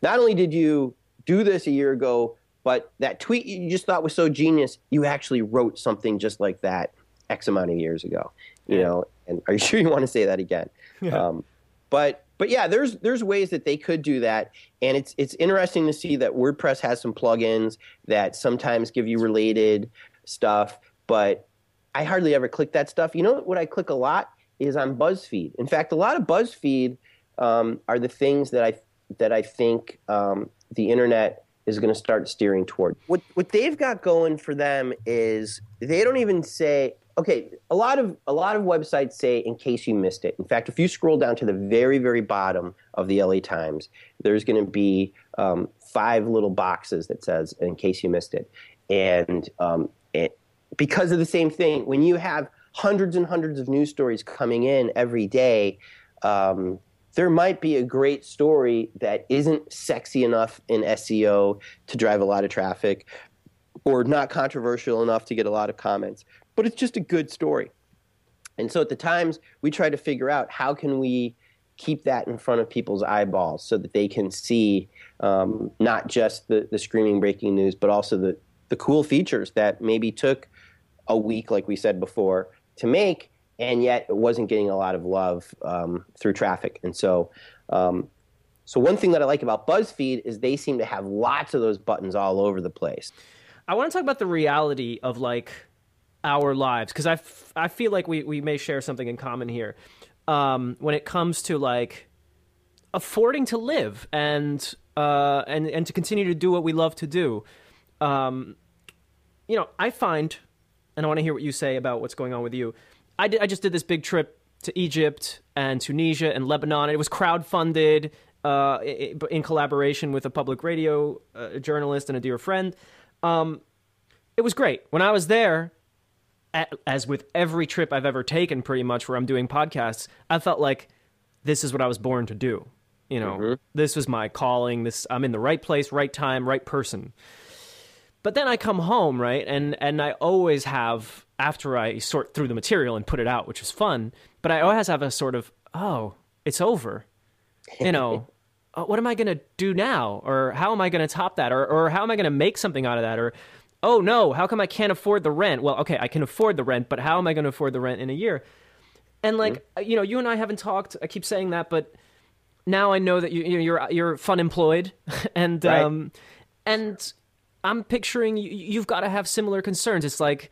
not only did you do this a year ago, but that tweet you just thought was so genius, you actually wrote something just like that X amount of years ago. You Yeah. know, and are you sure you want to say that again? <laughs> Um, but but yeah, there's there's ways that they could do that, and it's it's interesting to see that WordPress has some plugins that sometimes give you related stuff, but I hardly ever click that stuff. You know what I click a lot is on BuzzFeed. In fact, a lot of BuzzFeed um, are the things that I that I think um, the internet is going to start steering toward. What what they've got going for them is they don't even say okay. A lot of a lot of websites say in case you missed it. In fact, if you scroll down to the very very bottom of the LA Times, there's going to be um, five little boxes that says in case you missed it, and um, it, because of the same thing, when you have hundreds and hundreds of news stories coming in every day. Um, there might be a great story that isn't sexy enough in SEO to drive a lot of traffic or not controversial enough to get a lot of comments, but it's just a good story. And so at the Times, we try to figure out how can we keep that in front of people's eyeballs so that they can see um, not just the, the screaming breaking news, but also the, the cool features that maybe took a week, like we said before, to make, and yet it wasn't getting a lot of love um, through traffic. And so, um, so one thing that I like about BuzzFeed is they seem to have lots of those buttons all over the place. I want to talk about the reality of like our lives because I, f- I feel like we, we may share something in common here um, when it comes to like affording to live and uh, and and to continue to do what we love to do. Um, you know, I find, and I want to hear what you say about what's going on with you. I did, I just did this big trip to Egypt and Tunisia and Lebanon. It was crowdfunded uh, in collaboration with a public radio uh, journalist and a dear friend. Um, it was great. When I was there, as with every trip I've ever taken, pretty much where I'm doing podcasts, I felt like this is what I was born to do. You know, this was my calling. This I'm in the right place, right time, right person. But then I come home, right, and and I always have after I sort through the material and put it out, which is fun. But I always have a sort of oh, it's over. You know, <laughs> uh, what am I going to do now? Or how am I going to top that? Or, or how am I going to make something out of that? Or, oh no, how come I can't afford the rent? Well, okay, I can afford the rent, but how am I going to afford the rent in a year? And like, uh, you know, you and I haven't talked. I keep saying that, but now I know that you, you know, you're you're fun employed, <laughs> and Right. um, and I'm picturing you, you've got to have similar concerns. It's like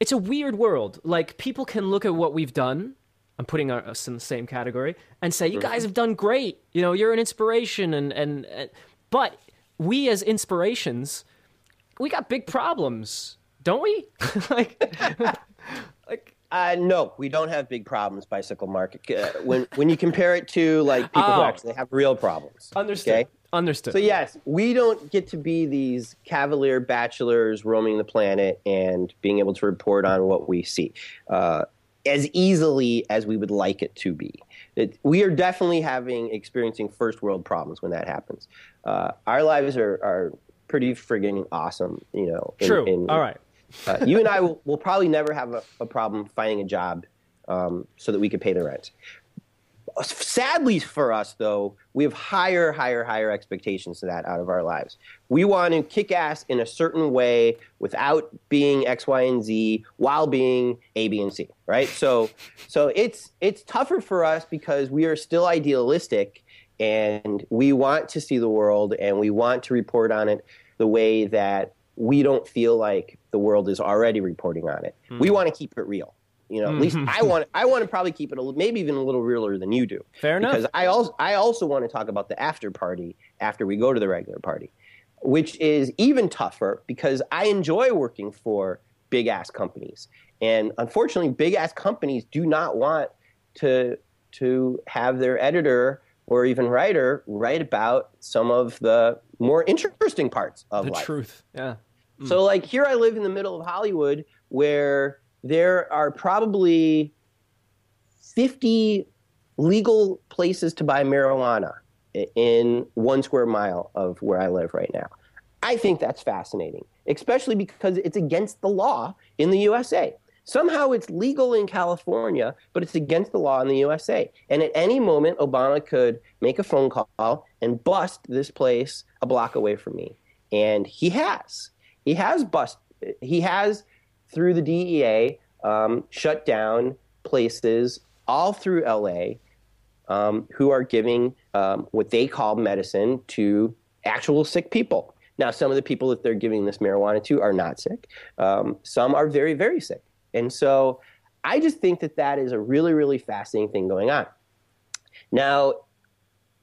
it's a weird world. Like people can look at what we've done. I'm putting us in the same category and say you guys have done great. You know, you're an inspiration, and and, and but we as inspirations, we got big problems, don't we? <laughs> like, <laughs> like Uh, no, we don't have big problems, bicycle market. Uh, when when you compare it to like people who Oh. actually have real problems. understood, Okay? Understood. So yes, we don't get to be these cavalier bachelors roaming the planet and being able to report on what we see uh, as easily as we would like it to be. It, we are definitely having experiencing first world problems when that happens. Uh, our lives are, are pretty friggin' awesome, you know. in- True. in- All right. <laughs> uh, you and I will, will probably never have a, a problem finding a job um, so that we could pay the rent. Sadly for us, though, we have higher, higher, higher expectations to that out of our lives. We want to kick ass in a certain way without being X, Y, and Z, while being A, B, and C. Right? So, <laughs> so it's it's tougher for us because we are still idealistic, and we want to see the world, and we want to report on it the way that we don't feel like the world is already reporting on it. We hmm. want to keep it real. You know, at least mm-hmm. I want I want to probably keep it a, maybe even a little realer than you do. Fair enough. Because I also I also want to talk about the after party after we go to the regular party, which is even tougher because I enjoy working for big ass companies. And unfortunately, big ass companies do not want to to have their editor or even writer write about some of the more interesting parts of The life. truth. Yeah. Mm. So, like, here I live in the middle of Hollywood where there are probably 50 legal places to buy marijuana in one square mile of where I live right now. I think that's fascinating, especially because it's against the law in the USA. Somehow it's legal in California, but it's against the law in the USA. And at any moment, Obama could make a phone call and bust this place a block away from me. And he has. He has bust. He has, through the DEA, um, shut down places all through LA um, who are giving um, what they call medicine to actual sick people. Now, some of the people that they're giving this marijuana to are not sick. Um, some are very, very sick. And so I just think that that is a really, really fascinating thing going on. Now,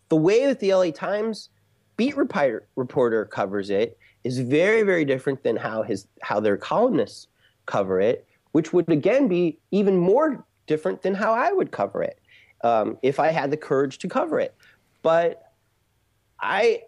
the way that the LA Times beat reporter, covers it is very, very different than how his how their columnists cover it, which would again be even more different than how I would cover it um, if I had the courage to cover it. But I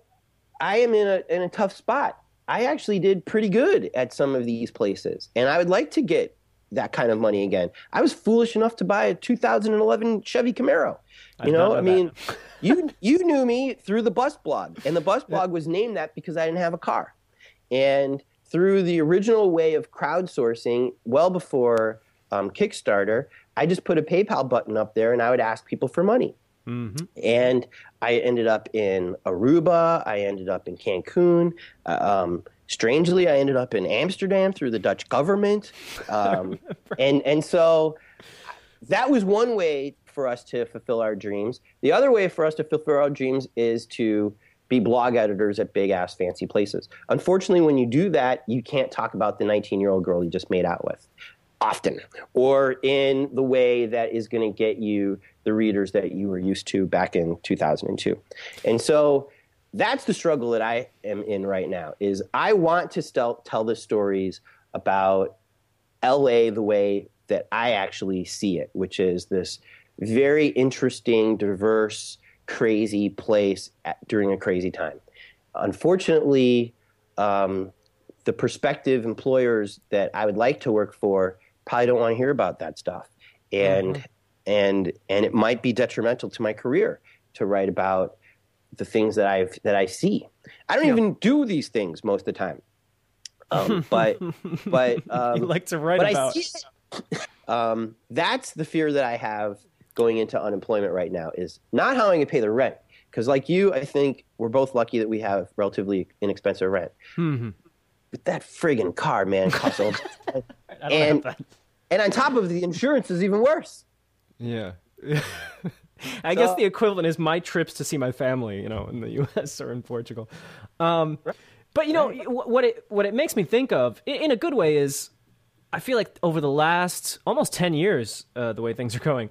I am in a in a tough spot. I actually did pretty good at some of these places, and I would like to get that kind of money again. I was foolish enough to buy a 2011 Chevy Camaro. You know, I mean, <laughs> you you knew me through the bus blog, and the bus blog was named that because I didn't have a car, and through the original way of crowdsourcing, well before um, Kickstarter, I just put a PayPal button up there, and I would ask people for money. And I ended up in Aruba. I ended up in Cancun. Uh, Um, strangely, I ended up in Amsterdam through the Dutch government. Um, <laughs> and and so that was one way for us to fulfill our dreams. The other way for us to fulfill our dreams is to be blog editors at big ass fancy places. Unfortunately, when you do that, you can't talk about the 19 year old girl you just made out with often or in the way that is going to get you the readers that you were used to back in 2002. And so that's the struggle that I am in right now is I want to still tell the stories about LA the way that I actually see it, which is this very interesting, diverse, crazy place at, during a crazy time. Unfortunately, um, the prospective employers that I would like to work for probably don't want to hear about that stuff, and and and it might be detrimental to my career to write about the things that I've that I see. I don't even do these things most of the time, um, <laughs> but but um, you like to write but about. I see. <laughs> Um, that's the fear that I have going into unemployment right now is not how I'm going to pay the rent. Because, like you, I think we're both lucky that we have relatively inexpensive rent. Mm-hmm. But that friggin' car, man, costs all. <laughs> And and on top of the insurance is even worse. Yeah. <laughs> I guess the equivalent is my trips to see my family, you know, in the <laughs> U.S. or in Portugal. Um, But you know wh- what it what it makes me think of in a good way is, I feel like over the last almost ten years, uh, the way things are going,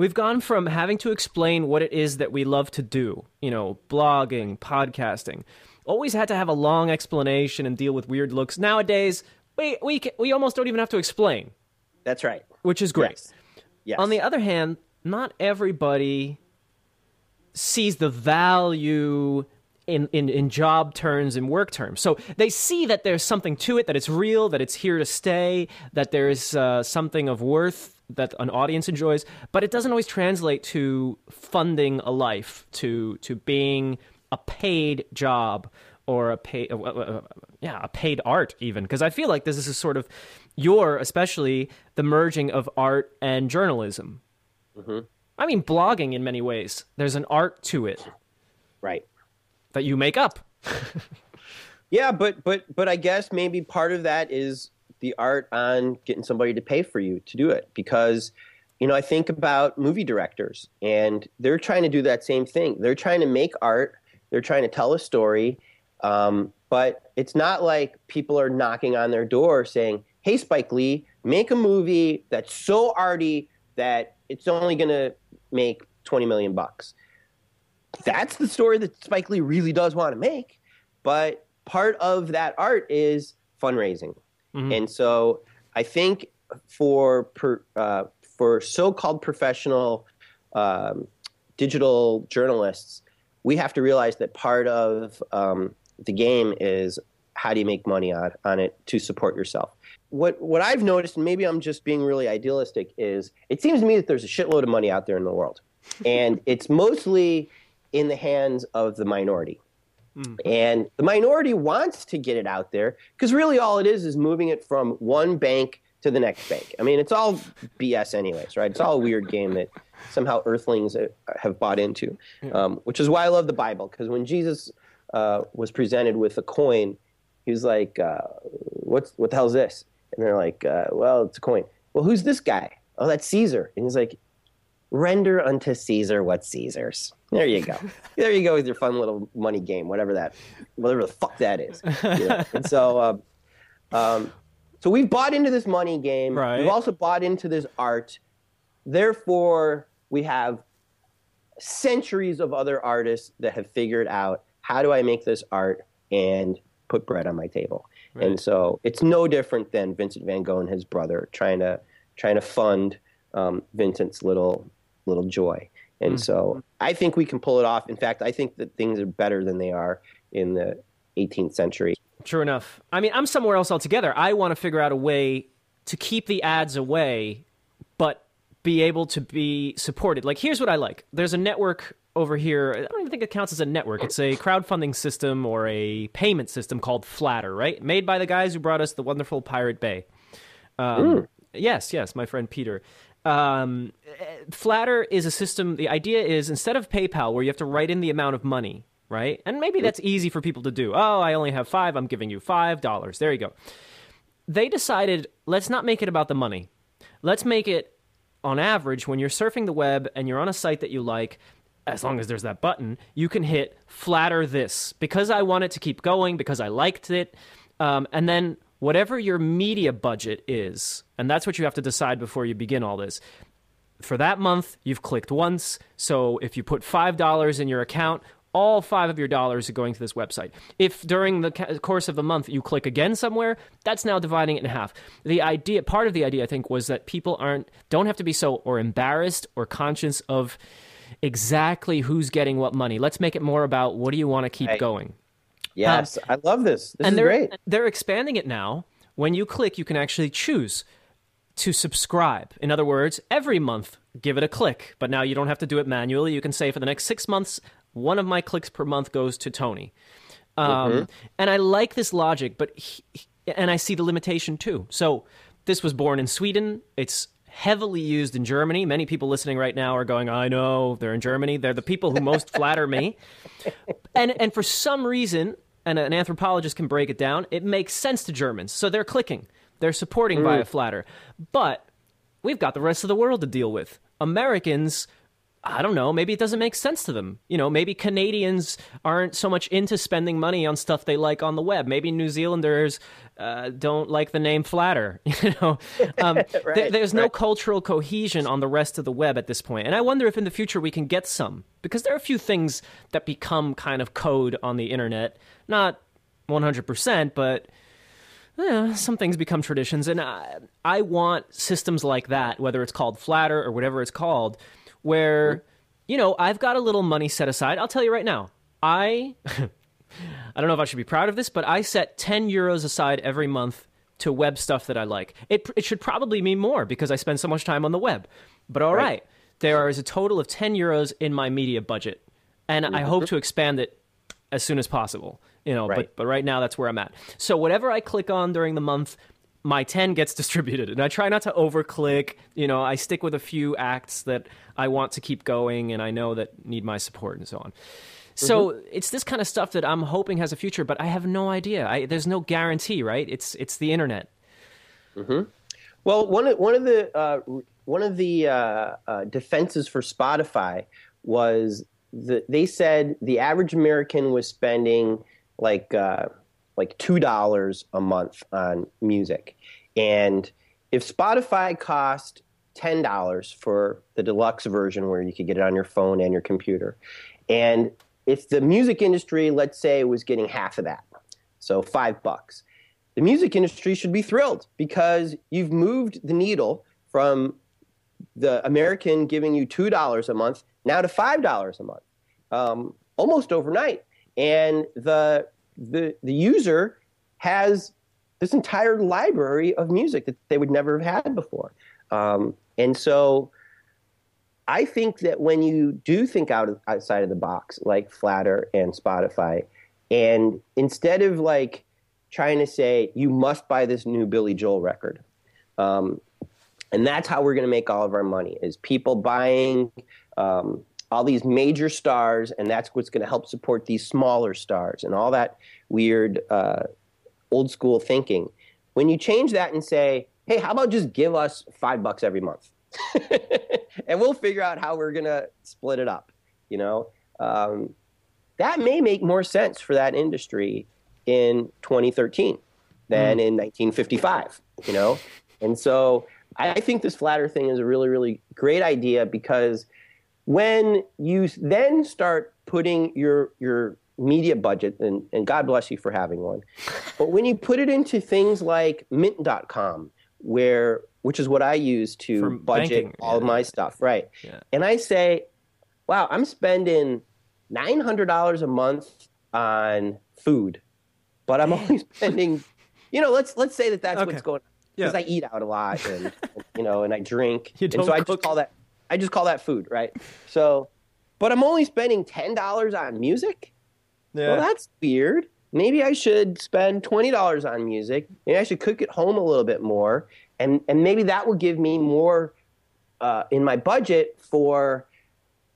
we've gone from having to explain what it is that we love to do, you know, blogging, podcasting, always had to have a long explanation and deal with weird looks. Nowadays, we we we almost don't even have to explain, That's right. which is great. Yes. Yes. On the other hand, not everybody sees the value in, in, in job terms and work terms. So they see that there's something to it, that it's real, that it's here to stay, that there's uh, something of worth that an audience enjoys, but it doesn't always translate to funding a life, to to being a paid job or a paid, uh, uh, uh, yeah, a paid art even. Because I feel like this is a sort of your, especially the merging of art and journalism. I mean, blogging in many ways. There's an art to it right. that you make up. <laughs> Yeah, but but but I guess maybe part of that is the art on getting somebody to pay for you to do it because you know I think about movie directors and they're trying to do that same thing. They're trying to make art. They're trying to tell a story, um, but it's not like people are knocking on their door saying, "Hey, Spike Lee, make a movie that's so arty that it's only going to make twenty million bucks." That's the story that Spike Lee really does want to make, but part of that art is fundraising. And so I think for per, uh, for so-called professional um, digital journalists, we have to realize that part of um, the game is how do you make money on, on it to support yourself. What what I've noticed, and maybe I'm just being really idealistic, is it seems to me that there's a shitload of money out there in the world, <laughs> and it's mostly in the hands of the minority. And the minority wants to get it out there because really all it is is moving it from one bank to the next bank. I mean, it's all BS, anyways, right? It's all a weird game that somehow earthlings uh, have bought into, um, which is why I love the Bible because when Jesus uh, was presented with a coin, he was like, uh, "What's what the hell's this?" And they're like, uh, "Well, it's a coin." Well, who's this guy? Oh, that's Caesar. And he's like, render unto Caesar what's Caesar's. There you go. <laughs> there you go with your fun little money game, whatever that, whatever the fuck that is. You know? and so, <laughs> um, um, so we've bought into this money game. Right. We've also bought into this art. Therefore, we have centuries of other artists that have figured out how do I make this art and put bread on my table? And so it's no different than Vincent Van Gogh and his brother trying to trying to fund um, Vincent's little little joy. And so I think we can pull it off. In fact, I think that things are better than they are in the 18th century. True enough. I mean, I'm somewhere else altogether. I want to figure out a way to keep the ads away, but be able to be supported. Like, here's what I like there's a network over here. I don't even think it counts as a network. It's a crowdfunding system or a payment system called Flattr, right? Made by the guys who brought us the wonderful Pirate Bay. Um, Yes, yes, my friend Peter. Um, Flattr is a system. The idea is instead of PayPal, where you have to write in the amount of money, right? And maybe that's easy for people to do. Oh, I only have five. I'm giving you five dollars. There you go. They decided let's not make it about the money. Let's make it on average when you're surfing the web and you're on a site that you like. As long as there's that button, you can hit Flattr this because I want it to keep going because I liked it, um, and then whatever your media budget is, and that's what you have to decide before you begin all this for that month, you've clicked once. So if you put $5 in your account, all five of your dollars are going to this website. If during the ca- course of the month you click again somewhere, that's now dividing it in half. The idea, part of the idea, I think, was that people aren't don't have to be so or embarrassed or conscious of exactly who's getting what money. Let's make it more about what do you want to keep Right. going. Yes, I love this. This and is they're great. they're expanding it now. When you click, you can actually choose to subscribe. In other words, every month, give it a click. But now you don't have to do it manually. You can say for the next six months, one of my clicks per month goes to Tony. Um, And I like this logic, but he, and I see the limitation too. So this was born in Sweden. It's heavily used in Germany. Many people listening right now are going, "I know they're in Germany. They're the people who most flatter me." <laughs> and and for some reason, and an anthropologist can break it down, it makes sense to Germans. So they're clicking, they're supporting via mm. Flattr. But we've got the rest of the world to deal with. Americans, I don't know, maybe it doesn't make sense to them. You know, maybe Canadians aren't so much into spending money on stuff they like on the web. Maybe New Zealanders uh, don't like the name Flattr. <laughs> You know, um, <laughs> there- there's no right. cultural cohesion on the rest of the web at this. And I wonder if in the future we can get some because there are a few things that become kind of code on the internet, not 100%, but yeah, some things become traditions, and I, I want systems like that, whether it's called Flattr or whatever it's called, where you know I've got a little money set aside. I'll tell you right now, I <laughs> I don't know if I should be proud of this, but I set ten euros aside every month to web stuff that I like. It it should probably be more because I spend so much time on the web. But all right, there is a total of ten euros in my media budget, and I hope to expand it as soon as possible. You know, Right. but but right now that's where I'm at. So whatever I click on during the month, my 10 gets <laughs> distributed. And I try not to overclick. You know, I stick with a few acts that I want to keep going and I know that need my support and so on. So it's this kind of stuff that I'm hoping has a future, but I have no idea. I, there's no guarantee, right? It's it's the internet. Well, one of one of the uh, one of the uh, uh, defenses for Spotify was that they said the average American was spending like uh, like two dollars a month on music, and if Spotify cost ten dollars for the deluxe version, where you could get it on your phone and your computer, and if the music industry, let's say, was getting half of that, so five bucks the music industry should be thrilled because you've moved the needle from the American giving you two dollars a month now to five dollars a month, um, almost overnight, and the the the user has this entire library of music that they would never have had before, um, and so. I think that when you do think out of, outside of the box, like Flattr and Spotify, and instead of like trying to say you must buy this new Billy Joel record. Um, and that's how we're going to make all of our money is people buying um, all these major stars, and that's what's going to help support these smaller stars and all that weird uh, old school thinking. When you change that and say, hey, how about just give us five bucks every month? <laughs> and we'll figure out how we're going to split it up, you know? Um, that may make more sense for that industry in 2013 than in 1955, you know? <laughs> And so I think this Flattr thing is a really, really great idea because when you then start putting your your media budget, and, and God bless you for having one. <laughs> But when you put it into things like Mint.com, where which is what I use to For budget banking, all of yeah. my stuff, right? Yeah. And I say, wow, I'm spending nine hundred dollars a month on food, but I'm only <laughs> spending, you know, let's let's say that that's Okay. what's going on Yeah. because I eat out a lot <laughs> and you know, and I drink, and so I just call that I just call that food, right? So, but I'm only spending ten dollars on music. Yeah. Well, that's weird. Maybe I should spend twenty dollars on music. Maybe I should cook at home a little bit more, and and maybe that will give me more uh, in my budget for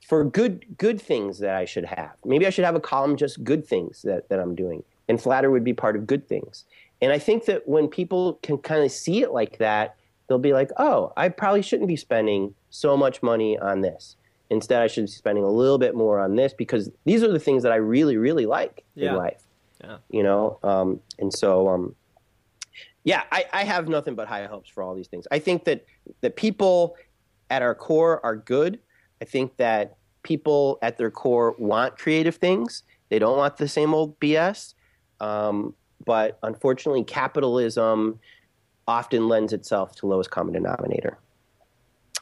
for good good things that I should have. Maybe I should have a column just good things that that I'm doing, and Flattr would be part of good things. And I think that when people can kind of see it like that, they'll be like, "Oh, I probably shouldn't be spending so much money on this." Instead, I should be spending a little bit more on this because these are the things that I really, really like Yeah. in life. Yeah. You know, um, and so um, yeah, I, I have nothing but high hopes for all these things. I think that that people at our core are good. I think that people at their core want creative things. They don't want the same old BS. Um, but unfortunately, capitalism often lends itself to lowest common denominator.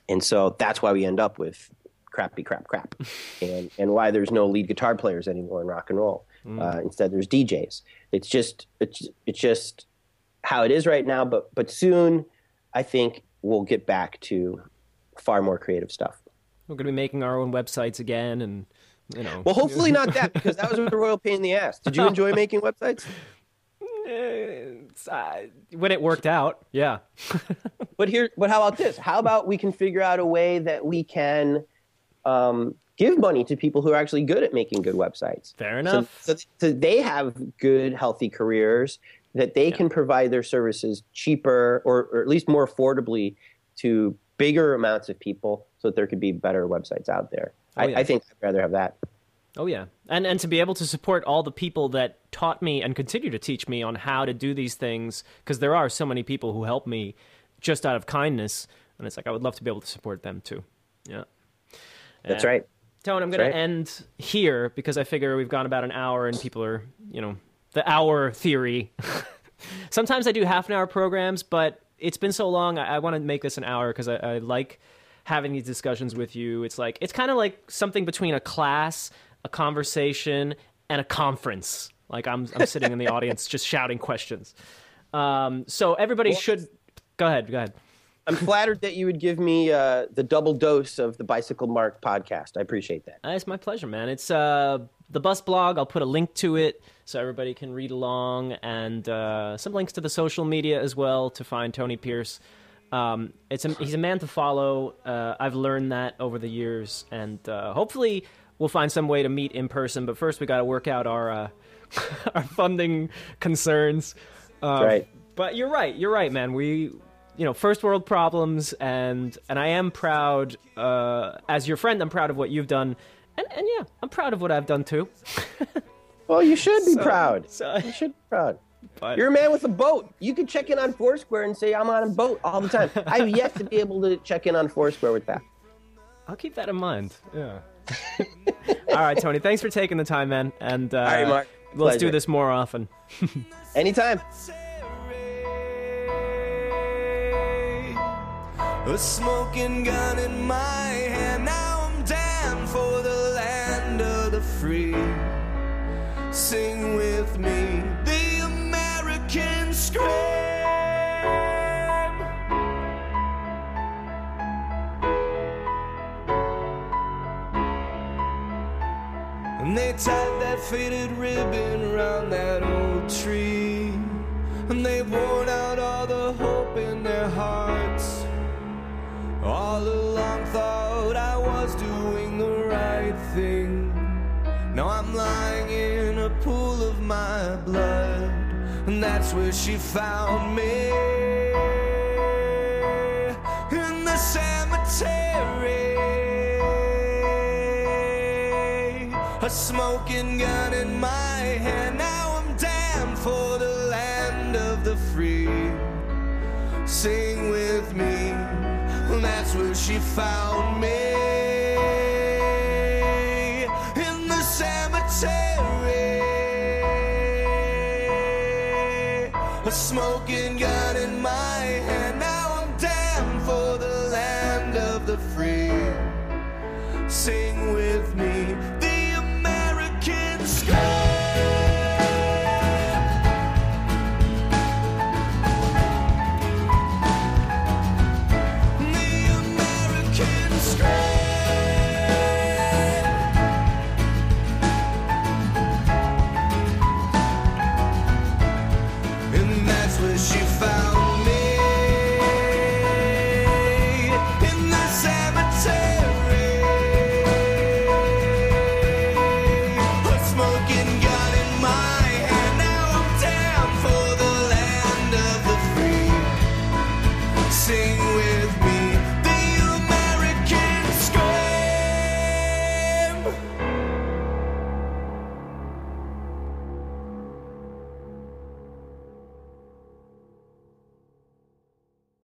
And so that's why we end up with crappy crap crap <laughs> and and why there's no lead guitar players anymore in rock and roll uh, instead there's djs it's just it's it's just how it is right now but but soon i think we'll get back to far more creative stuff We're going to be making our own websites again, and you know. well hopefully not that because that was a royal pain in the ass did you enjoy making websites uh, when it worked out, yeah. <laughs> But here, but how about this? How about we can figure out a way that we can um, give money to people who are actually good at making good websites. Fair So, enough. so, so they have good, healthy careers that they can provide their services cheaper or, or at least more affordably to bigger amounts of people, so that there could be better websites out there. Oh, I, yeah. I think I'd rather have that. Oh yeah, and and to be able to support all the people that taught me and continue to teach me on how to do these things, because there are so many people who help me just out of kindness, and it's like I would love to be able to support them too. Yeah, That's Yeah. right. Tone, I'm going That's to end here because I figure we've gone about an hour and people are, you know, the hour theory. <laughs> Sometimes I do half an hour programs, but it's been so long. I, I want to make this an hour because I, I like having these discussions with you. It's like, it's kind of like something between a class, a conversation, and a conference. Like I'm, I'm sitting in the <laughs> audience just shouting questions. Um, so everybody should go ahead. Go ahead. I'm flattered that you would give me uh, the double dose of the Bicycle Mark podcast. I appreciate that. Uh, It's my pleasure, man. It's uh, the bus blog. I'll put a link to it so everybody can read along, and uh, some links to the social media as well to find Tony Pierce. Um, it's a, he's a man to follow. Uh, I've learned that over the years, and uh, hopefully we'll find some way to meet in person. But first, we got to work out our uh, <laughs> our funding concerns. Um, right. But you're right. You're right, man. We, you know, first world problems, and and I am proud. Uh, as your friend, I'm proud of what you've done, and and yeah, I'm proud of what I've done too. <laughs> Well, you should be So- proud. so- you should be proud. But- You're a man with a boat. You can check in on Foursquare and say I'm on a boat all the time. <laughs> I've yet to be able to check in on Foursquare with that. I'll keep that in mind. Yeah. <laughs> All right, Tony. Thanks for taking the time, man. And uh, All right, Mark. Let's do this more often. Anytime. A smoking gun in my hand. The free. Sing with me the American scream. And they tied that faded ribbon around that old tree. And they've worn out all the hope in their hearts. All along thought I was doing the right thing. Blood. And that's where she found me. In the cemetery. A smoking gun in my hand. Now I'm damned for the land of the free. Sing with me. And that's where she found me.